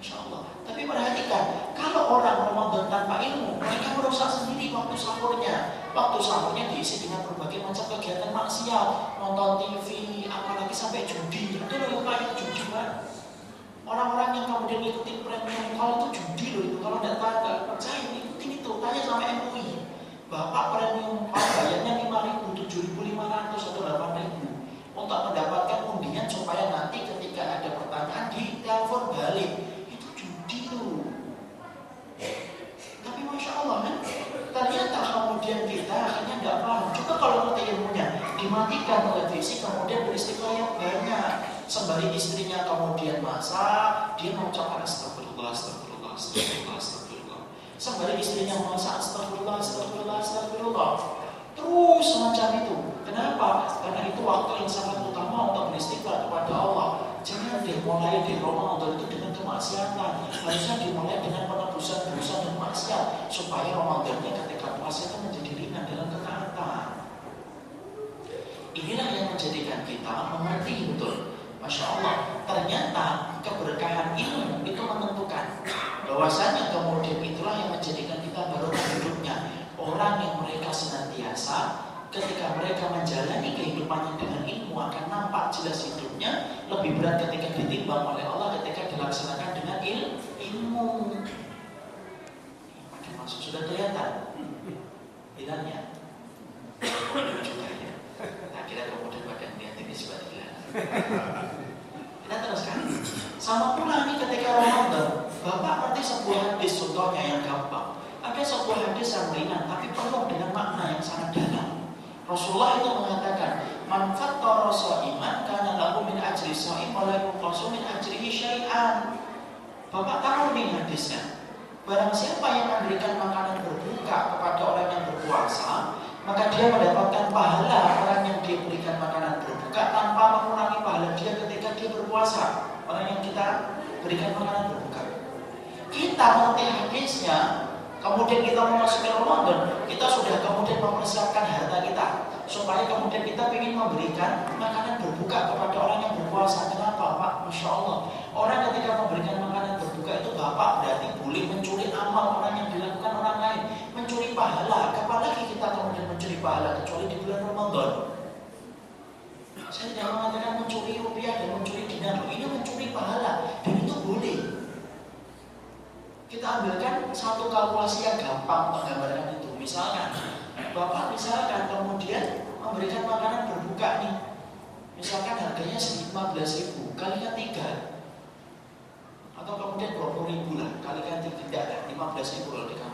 Masya Allah. Tapi perhatikan, kalau orang Ramadan tanpa ilmu, mereka merusak sendiri waktu sahurnya. Waktu sahurnya diisi dengan berbagai macam kegiatan maksiat, nonton TV, apalagi sampai judi. Itu loh yang kayak judi kan. Orang-orang yang kemudian ikutin premium kalau itu judi loh itu. Kalau tidak tahu, percaya ikutin itu. Tanya sama MUI. Bapak premium bayarnya 5 ribu, 7.500 atau 8 ribu untuk mendapatkan undian supaya nanti ketika ada pertanyaan di telepon balik itu judi loh tapi masya Allah kan ternyata kemudian kita akhirnya nggak paham juga kalau ngerti ilmunya dimatikan televisi kemudian beristighfar yang banyak sembari istrinya kemudian masak dia mengucapkan astagfirullah astagfirullah astagfirullah astagfirullah Sembari istrinya masak astagfirullah, astagfirullah, astagfirullah. Terus semacam itu. Kenapa? Karena itu waktu yang sangat utama untuk beristighfar kepada Allah. Jangan dimulai di Ramadan itu dengan kemaksiatan. Harusnya dimulai dengan penebusan dosa dan maksiat supaya Ramadannya ketika puasa itu menjadi ringan dalam ketaatan. Inilah yang menjadikan kita mengerti betul. Masya Allah, ternyata keberkahan ilmu itu menentukan bahwasanya kemudian itulah yang menjadikan kita baru hidupnya orang yang mereka senantiasa ketika mereka menjalani kehidupannya dengan ilmu akan nampak jelas hidupnya lebih berat ketika ditimbang oleh Allah ketika dilaksanakan dengan il ilmu. Makin masuk sudah kelihatan. Bilangnya juga ya kira kemudian badan dia ini sebagainya kita teruskan sama pula nih ketika Ramadan Bapak ngerti sebuah hadis contohnya yang gampang. Ada sebuah hadis yang ringan tapi penuh dengan makna yang sangat dalam. Rasulullah itu mengatakan, "Manfaat fattara iman karena lagu min ajri shaim wa la min ajrihi syai'an." Bapak tahu nih hadisnya. Barang siapa yang memberikan makanan berbuka kepada orang yang berpuasa, maka dia mendapatkan pahala orang yang dia berikan makanan berbuka tanpa mengurangi pahala dia ketika dia berpuasa. Orang yang kita berikan makanan berbuka kita mengerti hadisnya, kemudian kita memasuki Ramadan, kita sudah kemudian mempersiapkan harta kita supaya kemudian kita ingin memberikan makanan berbuka kepada orang yang berpuasa. Kenapa, Pak? Masya Allah. Orang ketika memberikan makanan berbuka itu Bapak berarti boleh mencuri amal orang yang dilakukan orang lain, mencuri pahala. Apalagi kita kemudian pahala kecuali di bulan Ramadan. Saya tidak mengatakan mencuri rupiah dan mencuri dinar. Ini mencuri pahala dan itu boleh. Kita ambilkan satu kalkulasi yang gampang menggambarkan itu. Misalkan, Bapak misalkan kemudian memberikan makanan berbuka nih. Misalkan harganya 15 ribu, kalikan tiga atau kemudian 20 ribu lah, kalikan tiga, tidak 15 ribu ini.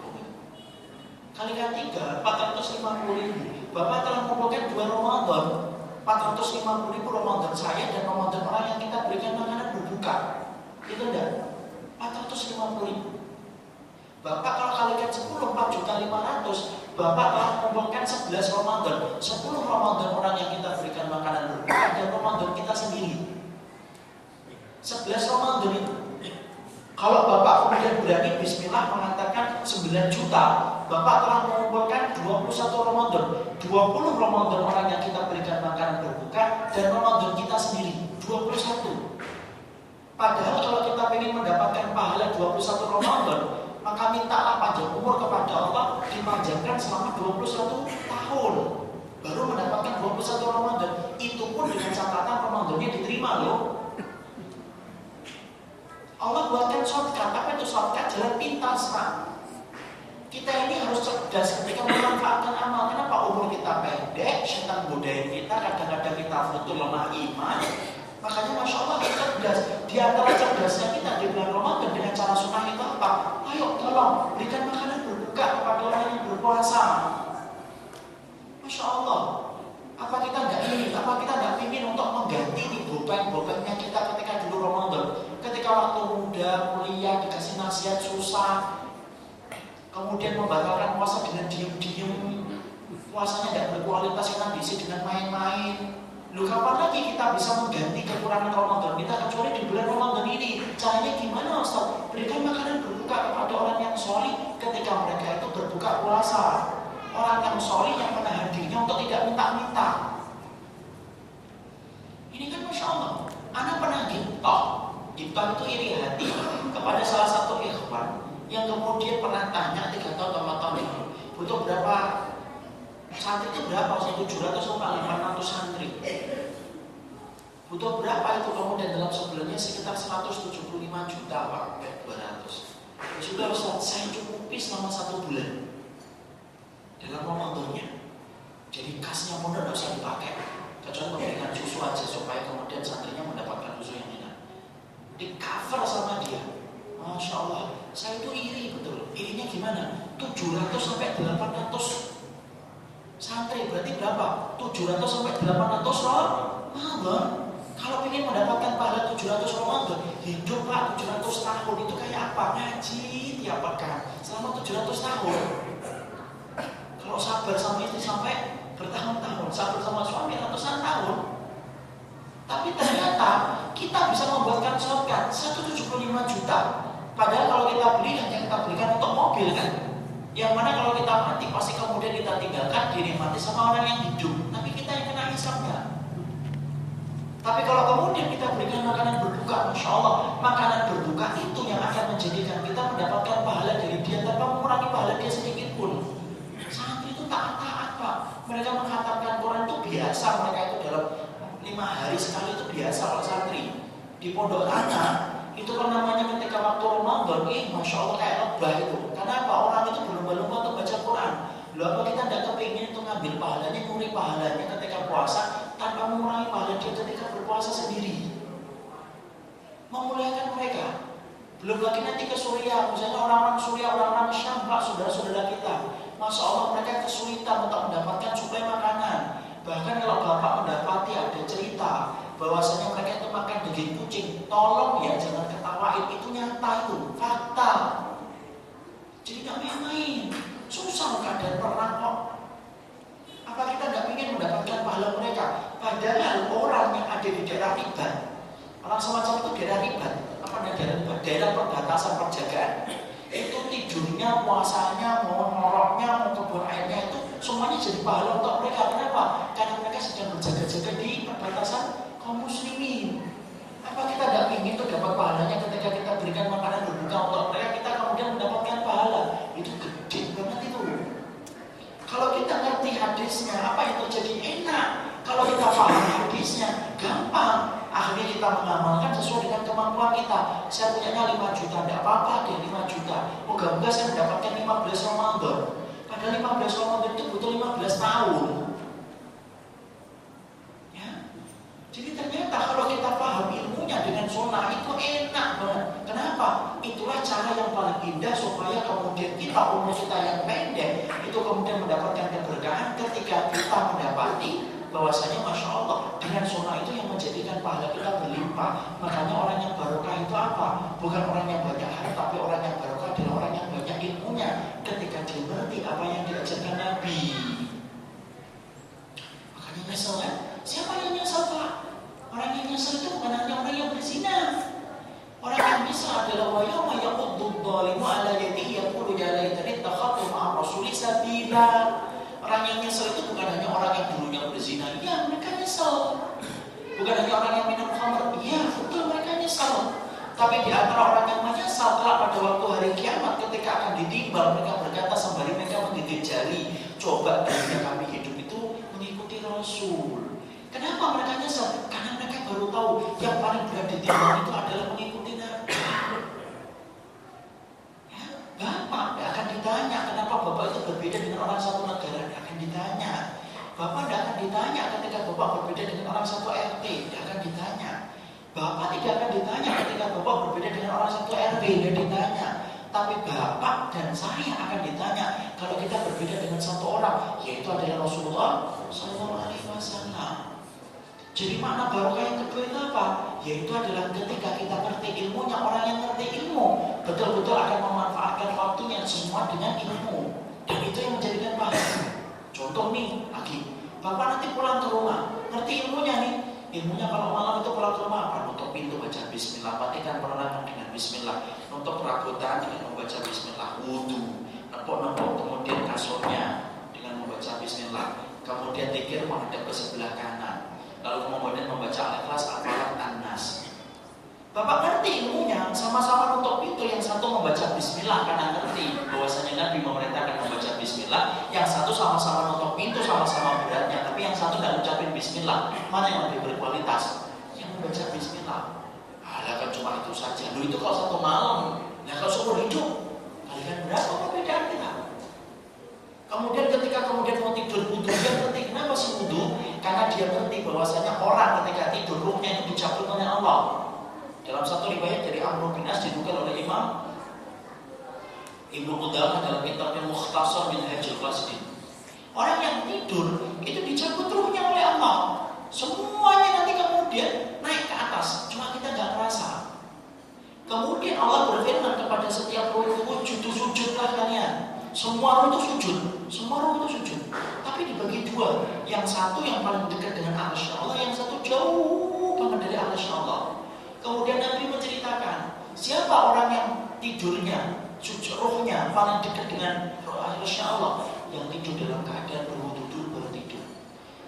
Kalikan tiga, 450 ribu. Bapak telah mengumpulkan dua Ramadan, 450 ribu Ramadan saya dan Ramadan orang yang kita berikan makanan berbuka. Itu enggak? 450 ribu. Bapak kalau kalikan 10, 4 juta 500 Bapak telah mengumpulkan 11 Ramadan 10 Ramadan orang yang kita berikan makanan berbuka Dan Ramadan kita sendiri 11 Ramadan itu Kalau Bapak kemudian berani Bismillah mengatakan 9 juta Bapak telah mengumpulkan 21 Ramadan. 20 Ramadan orang yang kita berikan makanan berbuka Dan Ramadan kita sendiri 21 Padahal kalau kita ingin mendapatkan pahala 21 Ramadan maka mintalah panjang umur kepada Allah dipanjangkan selama 21 tahun. Baru mendapatkan 21 Ramadan. Itu pun dengan catatan Ramadannya diterima loh. Allah buatkan shortcut. Apa itu shortcut? Jalan pintas pak kita ini harus cerdas ketika memanfaatkan amal. Kenapa umur kita pendek, setan budaya kita, kadang-kadang kita foto lemah iman. Makanya Masya Allah kita cerdas. Di antara cerdasnya kita di bulan Ramadan dengan cara sunnah itu apa? Ayo tolong berikan makanan berbuka kepada orang yang berpuasa. Masya Allah. Apa kita nggak ingin? Apa kita nggak ingin untuk mengganti di beban-bebannya kita ketika dulu Ramadan? Ketika waktu muda, kuliah, dikasih nasihat susah, kemudian membatalkan puasa dengan diem-diem, puasanya tidak berkualitas karena diisi dengan main-main. Lu kapan lagi kita bisa mengganti kekurangan Ramadan kita kecuali di bulan Ramadan ini? Caranya gimana Ustaz? Berikan makanan berbuka kepada orang yang solih ketika mereka itu berbuka puasa. Orang yang solih yang menahan dirinya untuk tidak minta-minta. Ini kan Masya Allah. Anak pernah gintoh. Gintoh itu iri hati kepada salah satu ikhwan yang kemudian pernah tanya tiga tahun atau tahun ini berapa santri itu berapa? Saya 700 sampai 500 santri. Butuh berapa itu kemudian dalam sebulannya sekitar 175 juta Pak, 200. Ya sudah Ustaz, saya cukupi selama satu bulan dalam Ramadannya. Jadi kasnya pun tidak usah dipakai, kecuali memberikan susu aja supaya kemudian santrinya mendapatkan susu yang enak. Di cover sama dia. Masya Allah, saya itu iri betul. Irinya gimana? 700 sampai 800 santri berarti berapa? 700 sampai 800 Ramadan. Kalau ingin mendapatkan pahala 700 Ramadan, hidup Pak 700 tahun itu kayak apa? Ngaji tiap pekan selama 700 tahun. Kalau sabar sama istri sampai bertahun-tahun, sabar sama suami ratusan tahun. Tapi ternyata kita bisa membuatkan shortcut 175 juta. Padahal kalau kita beli hanya kita belikan untuk mobil kan. Yang mana kalau kita mati pasti kemudian kita tinggalkan dinikmati sama orang yang hidup. Tapi kita yang kena hisapnya. Tapi kalau kemudian kita berikan makanan berbuka, Masya Allah, makanan berbuka itu yang akan menjadikan kita mendapatkan pahala dari dia tanpa mengurangi pahala dia sedikit pun. Santri itu taat-taat Pak. Mereka menghantarkan Quran itu biasa, mereka itu dalam lima hari sekali itu biasa kalau santri. Di pondok anak itu kan namanya ketika waktu Ramadan, eh masya Allah kayak lebah itu. Karena apa? Orang itu belum belum untuk baca Quran. Lalu apa kita tidak kepingin itu ngambil pahalanya, nguri pahalanya ketika puasa tanpa mengurangi pahala dia ketika berpuasa sendiri. Memuliakan mereka. Belum lagi nanti ke Suriah, misalnya orang-orang Suriah, orang-orang Syam, Pak, saudara-saudara kita. Masya Allah mereka kesulitan untuk mendapatkan suplai makanan. Bahkan kalau Bapak mendapati ada cerita bahwasanya mereka itu makan daging kucing, tolong ya jangan ketawain, itu nyata itu, fakta. Jadi nggak main-main, susah keadaan perang kok. Apa kita nggak ingin mendapatkan pahala mereka? Padahal orang yang ada di daerah ribat, orang semacam itu daerah ribat, apa daerah ribat? Daerah perbatasan perjagaan. Itu tidurnya, puasanya, mau ngoroknya, kebun airnya itu semuanya jadi pahala untuk mereka. Kenapa? Karena mereka sedang berjaga-jaga di perbatasan kaum muslimin. Apa kita tidak ingin itu dapat pahalanya ketika kita berikan makanan berbuka untuk mereka, kita kemudian mendapatkan pahala. Itu gede banget itu. Kalau kita ngerti hadisnya, apa yang terjadi enak. Kalau kita paham hadisnya, gampang. Akhirnya kita mengamalkan sesuai dengan kemampuan kita. Saya punya 5 juta, tidak apa-apa deh 5 juta. Moga-moga saya mendapatkan 15 Ramadan. Padahal 15 Ramadan itu butuh 15 tahun. Ya. Jadi ternyata kalau kita paham ilmunya dengan sunnah itu enak banget. Kenapa? Itulah cara yang paling indah supaya kemudian kita umur kita yang pendek itu kemudian mendapatkan keberkahan ketika kita mendapati bahwasanya masya Allah dengan sunnah itu yang menjadikan pahala kita berlimpah. Makanya orang yang barokah itu apa? Bukan orang yang banyak harta, tapi orang yang barokah adalah orang yang banyak ilmunya. Ketika dia mengerti apa yang diajarkan Nabi. Makanya kan? Siapa yang nyesel Pak? Orang yang nyesel itu bukan hanya orang yang berzina. Orang yang bisa adalah wa yawma yaquddu dhalimu ala yadihi yaqulu ya laitani takhatu ma'a rasuli sabila. Orang yang nyesel itu bukan hanya orang yang dulunya berzina, iya mereka nyesel. Bukan hanya orang yang minum khamr, iya betul mereka nyesel. Tapi di antara orang yang menyesal kelak pada waktu hari kiamat ketika akan ditimbang mereka berkata sembari mereka menggigit jari, coba dunia kami hidup itu mengikuti Rasul. Kenapa mereka nyesel? Baru tahu yang paling berat ditimbang itu adalah mengikuti Nabi. Ya, Bapak tidak akan ditanya kenapa Bapak itu berbeda dengan orang satu negara, tidak akan ditanya. Bapak tidak akan ditanya ketika Bapak berbeda dengan orang satu RT, tidak akan ditanya. Bapak tidak akan ditanya ketika Bapak berbeda dengan orang satu RW, tidak ditanya. Tapi Bapak dan saya akan ditanya kalau kita berbeda dengan satu orang, yaitu adalah Rasulullah Sallallahu Alaihi Wasallam. Jadi makna barokah yang kedua itu apa? Yaitu adalah ketika kita ngerti ilmunya, orang yang ngerti ilmu betul-betul akan memanfaatkan waktunya semua dengan ilmu. Dan itu yang menjadikan bahagia. Contoh nih, lagi, Bapak nanti pulang ke rumah, ngerti ilmunya nih. Ilmunya kalau malam itu pulang ke rumah apa? Nutup pintu baca bismillah, matikan penerangan dengan bismillah. Nutup perabotan dengan membaca bismillah, wudhu. Nempok-nempok kemudian kasurnya dengan membaca bismillah. Kemudian tikir menghadap ke sebelah kanan lalu kemudian membaca Al-Ikhlas, Al-Falaq, An-Nas. Bapak ngerti ilmunya, sama-sama untuk itu yang satu membaca Bismillah karena ngerti bahwasanya Nabi memerintahkan membaca Bismillah, yang satu sama-sama untuk pintu sama-sama beratnya, tapi yang satu nggak ucapin Bismillah, mana yang lebih berkualitas? Yang membaca Bismillah. Alah kan cuma itu saja. Lu itu kalau satu malam, ya kalau seumur hidup, kalian berapa perbedaan kita? Kemudian ketika kemudian mau tidur wudhu, dia ngerti kenapa sih wudhu? Karena dia ngerti bahwasanya orang ketika tidur ruhnya itu dicabut oleh Allah. Dalam satu riwayat dari Amr bin As dinukil oleh Imam Ibnu Qudamah dalam kitabnya Mukhtasar bin Hajjul Qasidin. Orang yang tidur itu dicabut ruhnya oleh Allah. Semuanya nanti kemudian naik ke atas, cuma kita nggak merasa. Kemudian Allah berfirman kepada setiap ruh sujud sujudlah kalian. Semua ruh itu sujud, semua ruh itu sujud. Tapi dibagi dua. Yang satu yang paling dekat dengan arsy Allah, yang satu jauh banget dari arsy Allah. Kemudian Nabi menceritakan siapa orang yang tidurnya, sujud rohnya paling dekat dengan arsy Allah, yang tidur dalam keadaan berwudu baru tidur.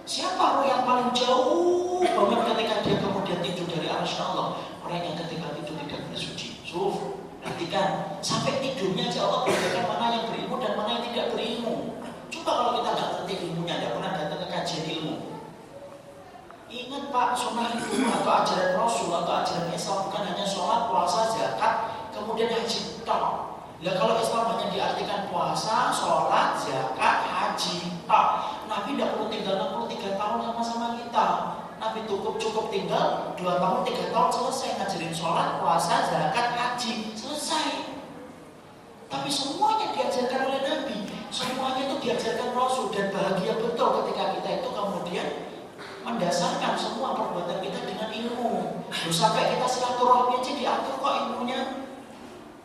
Siapa roh yang paling jauh banget ketika dia kemudian tidur dari arsy Allah? Orang yang ketika tidur tidak bersuci. Suf, perhatikan sampai tidurnya aja Allah beritakan mana yang berilmu dan mana yang tidak berilmu. Coba kalau kita nggak ngerti ilmunya, nggak pernah datang ke kajian ilmu. Ingat Pak, sunnah itu atau ajaran Rasul atau ajaran Islam bukan hanya sholat, puasa, zakat, kemudian haji tok. Ya kalau Islam hanya diartikan puasa, sholat, zakat, haji tok. Nabi tidak perlu tinggal 63 tahun sama-sama kita. Nabi cukup cukup tinggal 2 tahun, 3 tahun selesai ngajarin sholat, puasa, zakat, haji, selesai. Tapi semuanya diajarkan oleh Nabi. Semuanya itu diajarkan Rasul dan bahagia betul ketika kita itu kemudian mendasarkan semua perbuatan kita dengan ilmu. Lalu sampai kita silaturahmi aja diatur kok ilmunya.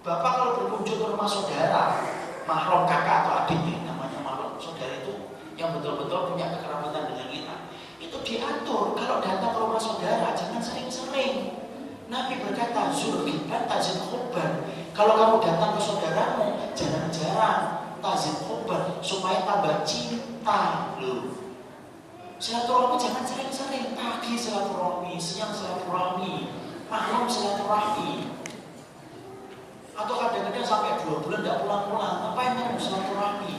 Bapak kalau berkunjung ke rumah saudara, mahram kakak atau adik namanya mahram saudara itu yang betul-betul punya kekerabatan dengan kita. Itu diatur kalau datang ke rumah saudara jangan sering-sering. Nabi berkata, Zulkiban tajid khubban. Kalau kamu datang ke saudaramu, jarang-jarang tazid khubban supaya tambah cinta loh. Silaturahmi jangan sering-sering. Pagi silaturahmi, siang silaturahmi, malam silaturahmi. Atau kadang-kadang sampai dua bulan tidak pulang-pulang. Apa yang kamu silaturahmi?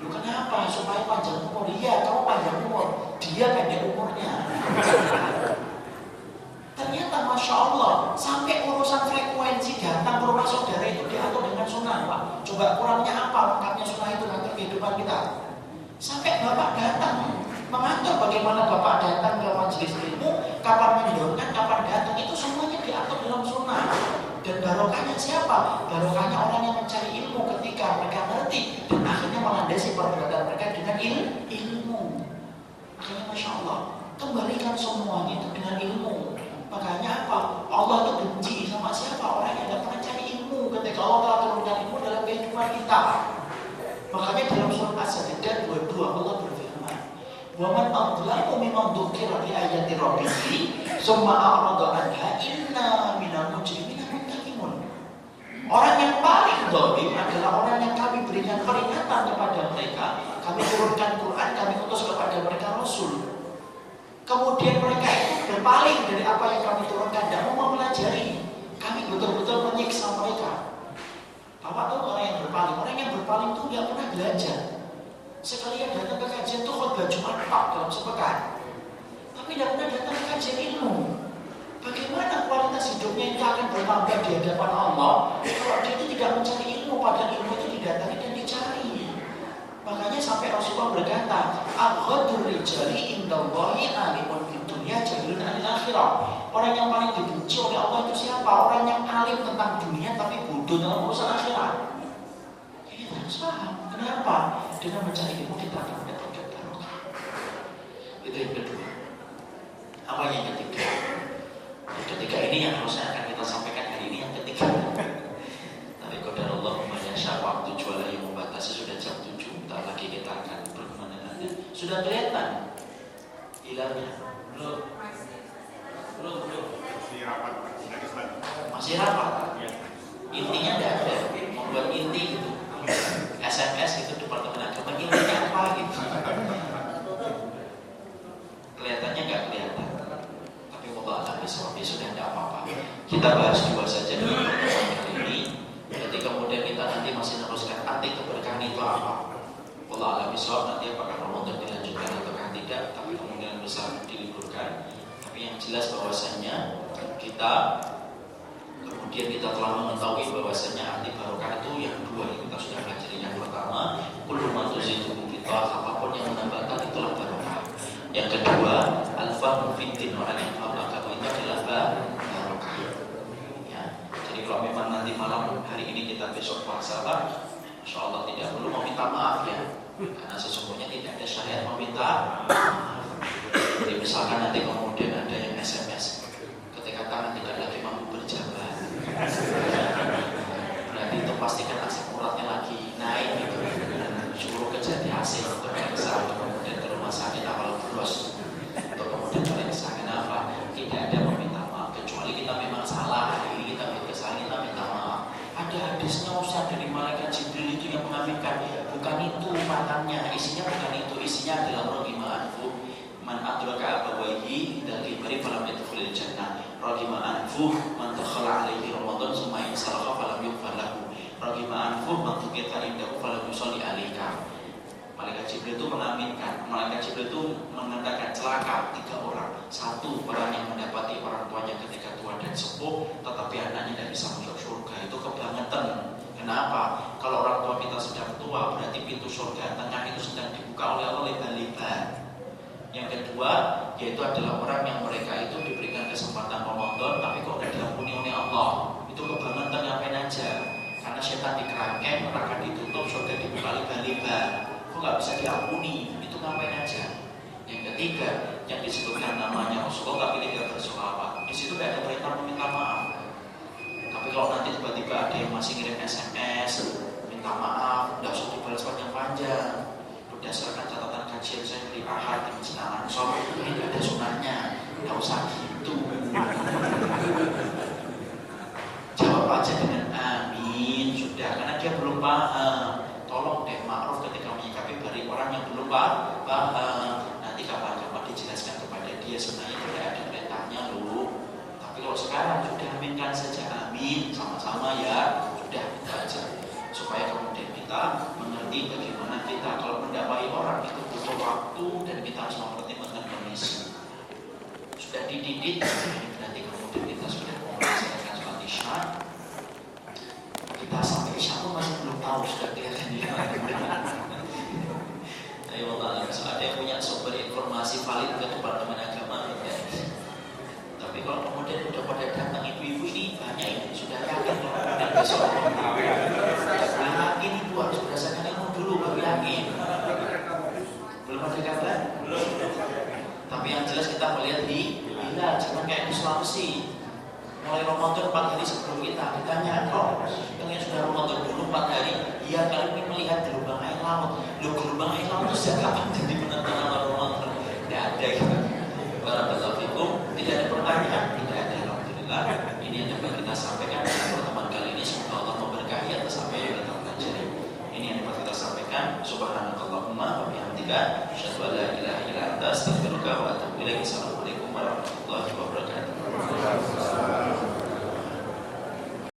Lu kenapa? Supaya panjang umur. Iya, kamu panjang umur. Dia pendek umurnya. Ternyata Masya Allah Sampai urusan frekuensi datang ke rumah saudara itu diatur dengan sunnah Pak Coba kurangnya apa lengkapnya sunnah itu nanti kehidupan kita Sampai Bapak datang Mengatur bagaimana Bapak datang ke majelis ilmu Kapan mendorongkan, kapan datang Itu semuanya diatur dalam sunnah Dan barokahnya siapa? Barokahnya orang yang mencari ilmu ketika mereka ngerti Dan akhirnya melandasi perbuatan mereka dengan il ilmu Akhirnya Masya Allah Kembalikan semuanya itu dengan ilmu Makanya apa? Allah itu benci sama siapa? Orang yang tidak pernah cari ilmu ketika Allah telah turunkan ilmu dalam kehidupan kita. Makanya dalam surat As-Sajdah 22 Allah berfirman, "Wa man adlamu mimman dzukira bi ayati rabbih, summa a'rada anha inna minal mujrimina muntaqimun." Orang yang paling dolim adalah orang yang kami berikan peringatan kepada mereka, kami turunkan Quran, kami utus kepada mereka Rasul. Kemudian mereka itu berpaling dari apa yang kami turunkan dan mau mempelajari. Kami betul-betul menyiksa mereka. Bapak tahu orang yang berpaling? Orang yang berpaling itu nggak pernah belajar. Sekali yang datang ke kajian itu khotbah Jumat Pak dalam sepekan. Tapi tidak pernah datang ke kajian ilmu. Bagaimana kualitas hidupnya itu akan bertambah di hadapan Allah kalau dia itu tidak mencari ilmu, padahal ilmu itu didatangi dan. Makanya sampai Rasulullah berkata, "Aghadur rijali indallahi alimun fid dunya jahilun anil akhirah." Orang yang paling dibenci oleh Allah itu siapa? Orang yang alim tentang dunia tapi bodoh dalam urusan akhirat. Ini harus. Kenapa? Dengan mencari ilmu kita akan mendapatkan barokah. Itu yang kedua. Apa yang ketiga? Yang ketiga ini yang harusnya akan kita sampaikan Sudah kelihatan hilalnya? Belum. Belum, belum. Masih rapat. Masih rapat. Ya. Intinya tidak ada. Membuat inti gitu. SMS itu departemen agama intinya apa gitu. Kelihatannya nggak kelihatan. Tapi Allah alam ya sudah tidak apa-apa. Kita bahas dua saja dulu pertemuan kali ini. Nanti kemudian kita nanti masih meneruskan arti keberkahan itu apa. Allah alam bisawab nanti apakah Ramadan dilanjutkan atau tidak. Tapi kemungkinan besar diliburkan. Tapi yang jelas bahwasannya kita kemudian kita telah mengetahui bahwasannya arti barokah itu yang dua yang kita sudah pelajari. Yang pertama kullu ma tuzidu kita apa pun yang menambahkan itulah barokah. Yang kedua al-fahmu fiddin wa al-infam itu adalah barokah. Ya jadi kalau memang nanti malam hari ini kita besok puasa Pak Insya Allah tidak perlu meminta maaf ya. Karena sesungguhnya tidak ada syariat meminta maaf jadi misalkan nanti kemudian ada yang SMS ketika tangan tidak lagi mampu berjalan berarti itu pastikan asam uratnya lagi naik gitu suruh kerja di hasil untuk periksa kemudian ke rumah sakit awal bros untuk kemudian periksa kenapa tidak ada meminta maaf kecuali kita memang salah hari ini kita kesalahan kita minta maaf ada hadisnya usah dari malaikat Jibril itu yang mengaminkan bukan itu matanya isinya bukan itu isinya adalah rohimah anfu man adraka abawaihi dan kibari falam yadkhulil jannah ragima anfuh man takhala alaihi ramadan summa insalaha falam yughfar lahu ragima anfuh man tukita indahu falam yusalli alaika Malaikat Jibril itu mengaminkan Itu mengatakan celaka tiga orang Satu orang yang mendapati orang tuanya ketika tua dan sepuh Tetapi anaknya tidak bisa masuk surga Itu kebangetan Kenapa? Kalau orang tua kita sedang tua Berarti pintu surga tengah itu sedang dibuka oleh Allah lebar-lebar yang kedua, yaitu adalah orang yang mereka itu diberikan kesempatan Ramadan, tapi kok tidak diampuni oleh Allah. Itu kebangetan ngapain aja. Karena setan dikerangkeng, neraka ditutup, surga dibuka lebar-lebar. Kok nggak bisa diampuni? Ngapain aja. Yang ketiga, yang disebutkan namanya Rasulullah tapi tidak bersolawat. Di situ tidak ada perintah meminta maaf. Tapi kalau nanti tiba-tiba ada yang masih ngirim SMS, minta maaf, tidak usah dibalas panjang-panjang berdasarkan catatan kajian saya dari ahad di Masjid Al-Ansor ini tidak ada sunahnya tidak usah gitu jawab aja dengan amin sudah karena dia belum paham tolong deh ma'ruf ketika menyikapi bari orang yang belum paham nanti kapan-kapan dijelaskan kepada dia sebenarnya tidak ada perintahnya loh tapi kalau sekarang sudah aminkan saja amin sama-sama ya sudah kita aja supaya kemudian kita mengerti bagaimana kita kalau mendakwai orang itu butuh waktu dan kita harus mempertimbangkan kondisi. Sudah